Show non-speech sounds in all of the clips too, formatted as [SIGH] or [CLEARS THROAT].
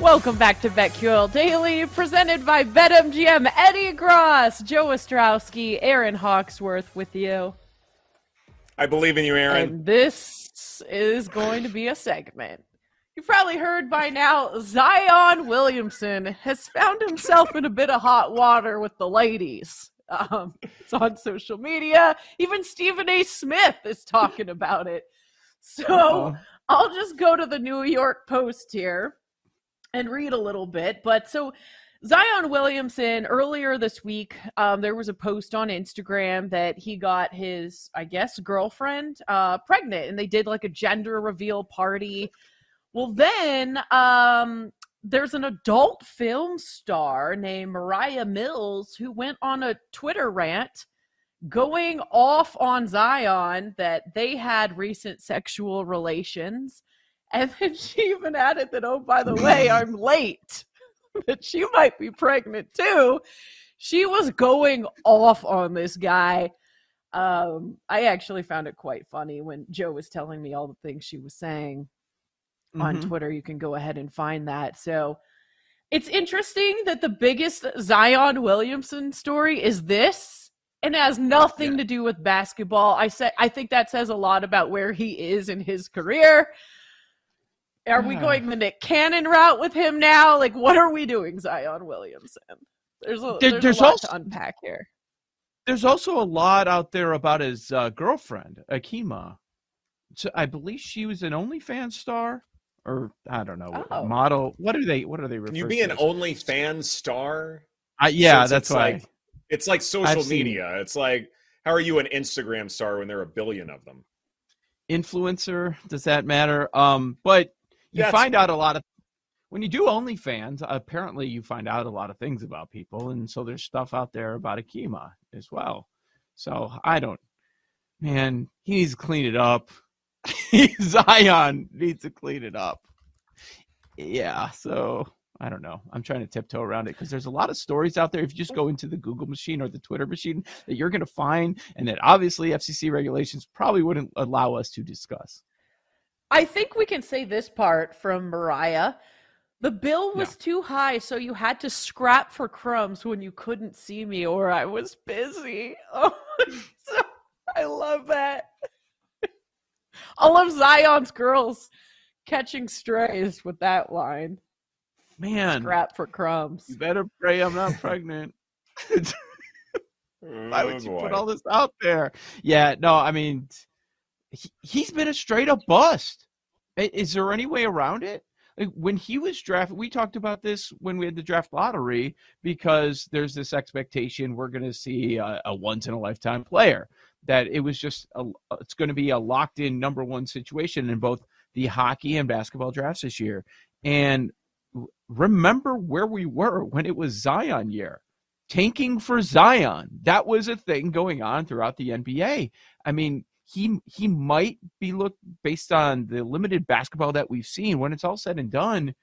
Welcome back to BetQL Daily, presented by BetMGM. Eddie Gross, Joe Ostrowski, Erin Hawksworth with you. I believe in you, Aaron. And this is going to be a segment. You've probably heard by now, Zion Williamson has found himself in a bit of hot water with the ladies. Um, it's on social media. Even Stephen A. Smith is talking about it. So Uh-oh. I'll just go to the New York Post here and read a little bit. But so Zion Williamson earlier this week, um, there was a post on Instagram that he got his, I guess, girlfriend uh, pregnant, and they did like a gender reveal party. Well, then um, there's an adult film star named Moriah Mills who went on a Twitter rant going off on Zion that they had recent sexual relations and then she even added that, oh, by the way, [CLEARS THROAT] I'm late, [LAUGHS] that she might be pregnant too. She was going off on this guy. Um, I actually found it quite funny when Joe was telling me all the things she was saying mm-hmm. on Twitter. You can go ahead and find that. So it's interesting that the biggest Zion Williamson story is this and it has nothing yeah. to do with basketball. I say I think that says a lot about where he is in his career. Are we going the Nick Cannon route with him now? Like, what are we doing, Zion Williamson? There's a, there, there's, there's a lot also, to unpack here. There's also a lot out there about his uh, girlfriend, Ahkeema. So I believe she was an OnlyFans star, or I don't know, oh. model. What are they? What are they? Can you be an OnlyFans star? Uh, yeah, Since that's why. Like, it's like social I've media. Seen... It's like, how are you an Instagram star when there are a billion of them? Influencer? Does that matter? Um, but you That's find out a lot of when you do OnlyFans. Apparently, you find out a lot of things about people, and so there's stuff out there about Ahkeema as well. So I don't, man. He needs to clean it up. [LAUGHS] Zion needs to clean it up. Yeah. So I don't know. I'm trying to tiptoe around it because there's a lot of stories out there. If you just go into the Google machine or the Twitter machine, that you're going to find, and that obviously FCC regulations probably wouldn't allow us to discuss. I think we can say this part from Moriah. The bill was too high, so you had to scrap for crumbs when you couldn't see me or I was busy. [LAUGHS] Oh, so, I love that. [LAUGHS] All of Zion's girls catching strays with that line. Man, scrap for crumbs. You better pray I'm not pregnant. [LAUGHS] Why would you put oh, all this out there? Yeah, no, I mean, he, has been a straight up bust. Is there any way around it? when he was drafted, we talked about this when we had the draft lottery because there's this expectation we're going to see a, a once in a lifetime player. That it was just a, it's going to be a locked in number one situation in both the hockey and basketball drafts this year. And remember where we were when it was Zion year tanking for Zion. That was a thing going on throughout the NBA. I mean, he he might be looked based on the limited basketball that we've seen. When it's all said and done,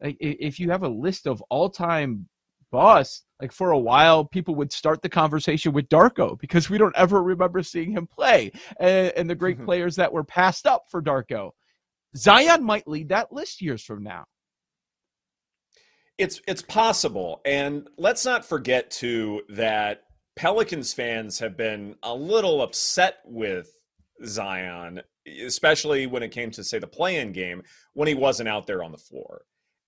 if you have a list of all time busts, like for a while, people would start the conversation with Darko because we don't ever remember seeing him play and, and the great mm-hmm. players that were passed up for Darko. Zion might lead that list years from now. It's it's possible, and let's not forget too that Pelicans fans have been a little upset with Zion, especially when it came to, say, the play in game when he wasn't out there on the floor.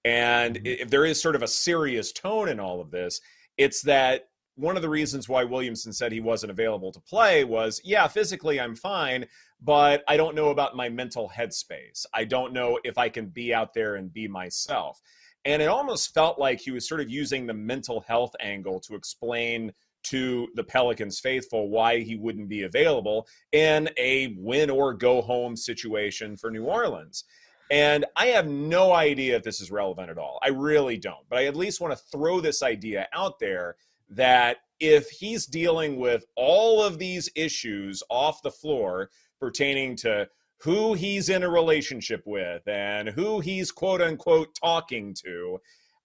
And mm-hmm. if there is sort of a serious tone in all of this, it's that one of the reasons why Williamson said he wasn't available to play was, yeah, physically I'm fine, but I don't know about my mental headspace. I don't know if I can be out there and be myself. And it almost felt like he was sort of using the mental health angle to explain to the Pelicans faithful why he wouldn't be available in a win or go home situation for New Orleans. And I have no idea if this is relevant at all. I really don't. But I at least want to throw this idea out there that if he's dealing with all of these issues off the floor pertaining to who he's in a relationship with and who he's quote unquote talking to,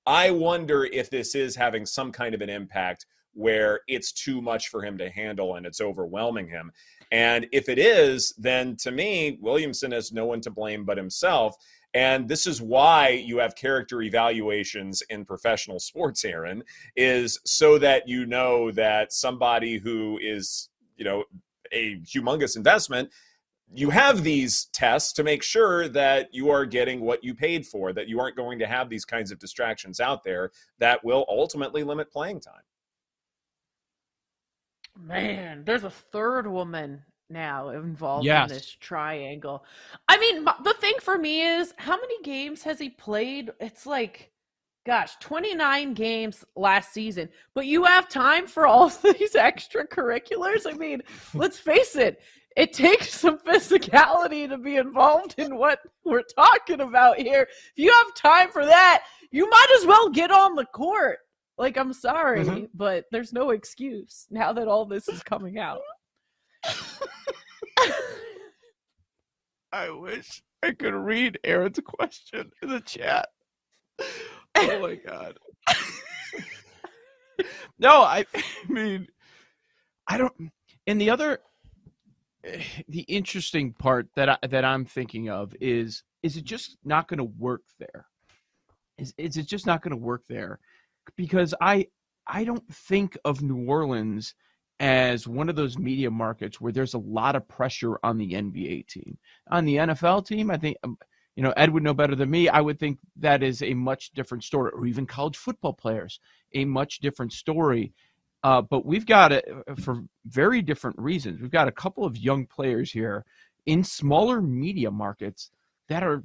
I wonder if this is having some kind of an impact where it's too much for him to handle and it's overwhelming him. And if it is, then to me, Williamson has no one to blame but himself. And this is why you have character evaluations in professional [LAUGHS] sports, Erin, is so that you know that somebody who is, you know, a humongous investment you have these tests to make sure that you are getting what you paid for, that you aren't going to have these kinds of distractions out there that will ultimately limit playing time. Man, there's a third woman now involved Yes. in this triangle. I mean, the thing for me is how many games has he played? It's like, gosh, 29 games last season, but you have time for all [LAUGHS] these extracurriculars. I mean, let's face it, it takes [LAUGHS] some physicality to be involved in what we're talking about here. If you have time for that, you might as well get on the court. Like, I'm sorry, Mhm. but there's no excuse now that all this is coming out. [LAUGHS] I wish I could read Erin's question in the chat. Oh my god. [LAUGHS] no, I, I mean, I don't. And the other, the interesting part that I, that I'm thinking of is is it just not going to work there? Is is it just not going to work there? Because I I don't think of New Orleans as one of those media markets where there's a lot of pressure on the NBA team. On the NFL team, I think um, you know Ed would know better than me. I would think that is a much different story, or even college football players, a much different story. Uh, but we've got it for very different reasons. We've got a couple of young players here in smaller media markets that are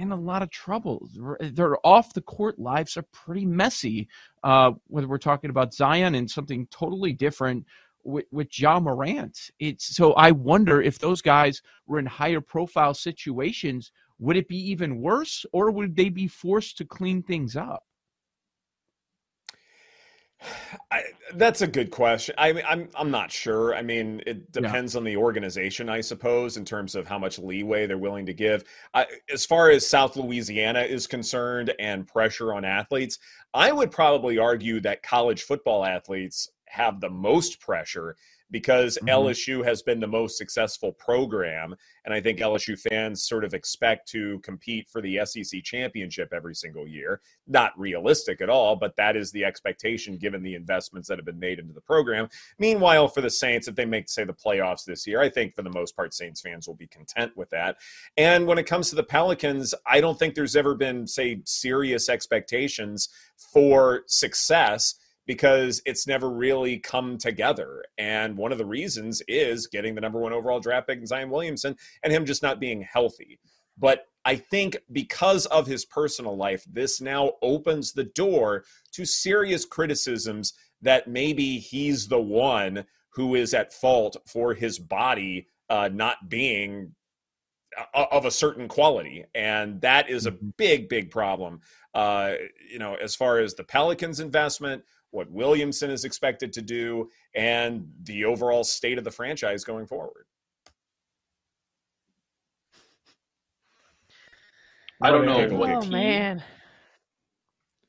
in a lot of trouble. Their off the court lives are pretty messy. Uh, whether we're talking about Zion and something totally different with, with Ja Morant. It's so I wonder if those guys were in higher profile situations, would it be even worse, or would they be forced to clean things up? I, that's a good question. I mean, I'm I'm not sure. I mean, it depends on the organization, I suppose, in terms of how much leeway they're willing to give. I, as far as South Louisiana is concerned and pressure on athletes, I would probably argue that college football athletes have the most pressure because Mhm. LSU has been the most successful program. And I think LSU fans sort of expect to compete for the SEC championship every single year. Not realistic at all, but that is the expectation given the investments that have been made into the program. Meanwhile, for the Saints, if they make, say, the playoffs this year, I think for the most part, Saints fans will be content with that. And when it comes to the Pelicans, I don't think there's ever been, say, serious expectations for success because it's never really come together. And one of the reasons is getting the number one overall draft pick in Zion Williamson and him just not being healthy. But I think because of his personal life, this now opens the door to serious criticisms that maybe he's the one who is at fault for his body uh, not being uh, of a certain quality. And that is a Mhm. big, big problem. Uh, you know, as far as the Pelicans investment, what Williamson is expected to do, and the overall state of the franchise going forward. I don't What know a what oh team. man,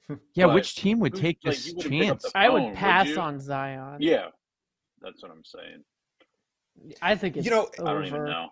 [LAUGHS] Yeah, But which team would take like, this you wouldn't pick up chance? the I would would pass you? on Zion. Yeah, that's what I'm saying. I think it's You know, over. I don't even know.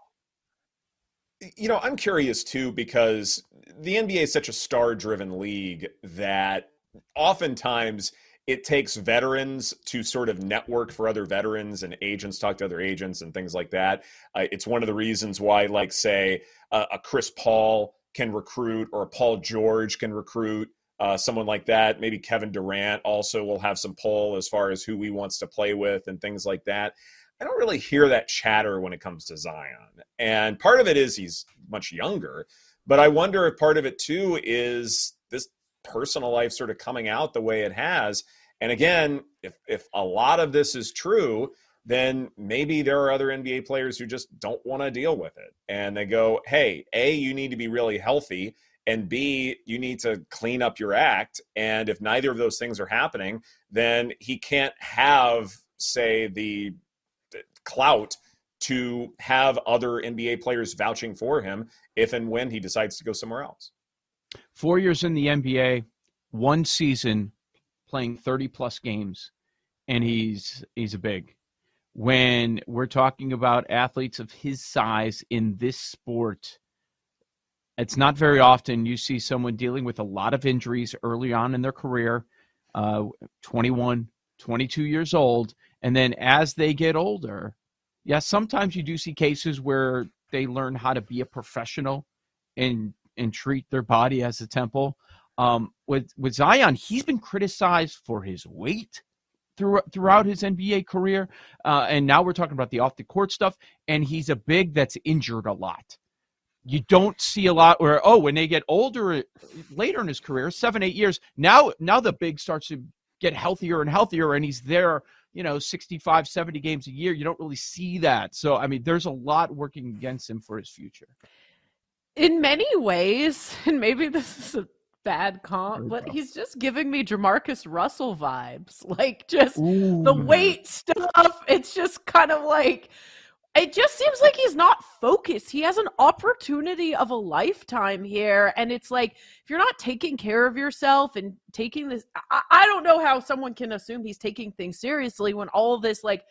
You know, I'm curious too because the NBA is such a star driven league that oftentimes it takes veterans to sort of network for other veterans and agents talk to other agents and things like that. Uh, it's one of the reasons why, like, say, uh, a Chris Paul can recruit or a Paul George can recruit. Uh, someone like that, maybe Kevin Durant also will have some pull as far as who he wants to play with and things like that. I don't really hear that chatter when it comes to Zion. And part of it is he's much younger, but I wonder if part of it too is this personal life sort of coming out the way it has. And again, if if a lot of this is true, then maybe there are other NBA players who just don't want to deal with it. And they go, "Hey, A, you need to be really healthy, and B, you need to clean up your act." And if neither of those things are happening, then he can't have say the clout to have other NBA players vouching for him if and when he decides to go somewhere else. Four years in the NBA, one season playing 30 plus games, and he's he's a big. When we're talking about athletes of his size in this sport, It's not very often you see someone dealing with a lot of injuries early on in their career, uh, 21, 22 years old. And then as they get older, yes, yeah, sometimes you do see cases where they learn how to be a professional and and treat their body as a temple. Um, with with Zion, he's been criticized for his weight through, throughout his NBA career, uh, and now we're talking about the off the court stuff. And he's a big that's injured a lot. You don't see a lot where oh, when they get older later in his career, seven eight years now, now the big starts to get healthier and healthier, and he's there you know 65 70 games a year you don't really see that so i mean there's a lot working against him for his future in many ways [LAUGHS] and maybe this is a bad comp but he's just giving me jamarcus russell vibes [LAUGHS] like just Ooh. the weight stuff it's just kind of like it just seems like he's not focused. He has an opportunity of a lifetime here. And it's like, if you're not taking care of yourself and taking this, I, I don't know how someone can assume he's taking things seriously when all this like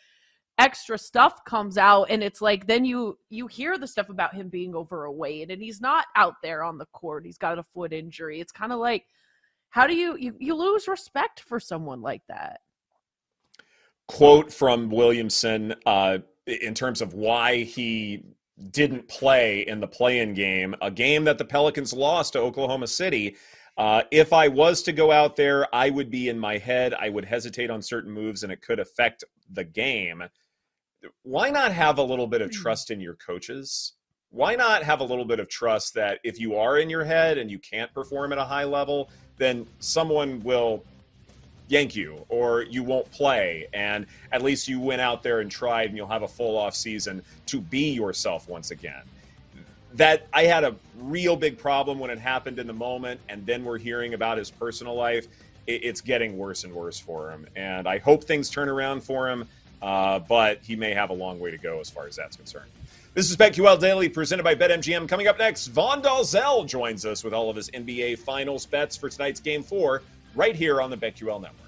extra stuff comes out and it's like then you you hear the stuff about him being overweight and he's not out there on the court he's got a foot injury it's kind of like how do you, you you lose respect for someone like that quote from williamson uh in terms of why he didn't play in the play-in game, a game that the Pelicans lost to Oklahoma City. Uh, if I was to go out there, I would be in my head. I would hesitate on certain moves, and it could affect the game. Why not have a little bit of hmm. trust in your coaches? Why not have a little bit of trust that if you are in your head and you can't perform at a high level, then someone will yank you or you won't play and at least you went out there and tried and you'll have a full off season to be yourself once again that i had a real big problem when it happened in the moment and then we're hearing about his personal life it's getting worse and worse for him and i hope things turn around for him uh, but he may have a long way to go as far as that's concerned this is BetQL Daily presented by BetMGM. Coming up next, Vaughn Dalzell joins us with all of his NBA Finals bets for tonight's Game 4 right here on the BetQL Network.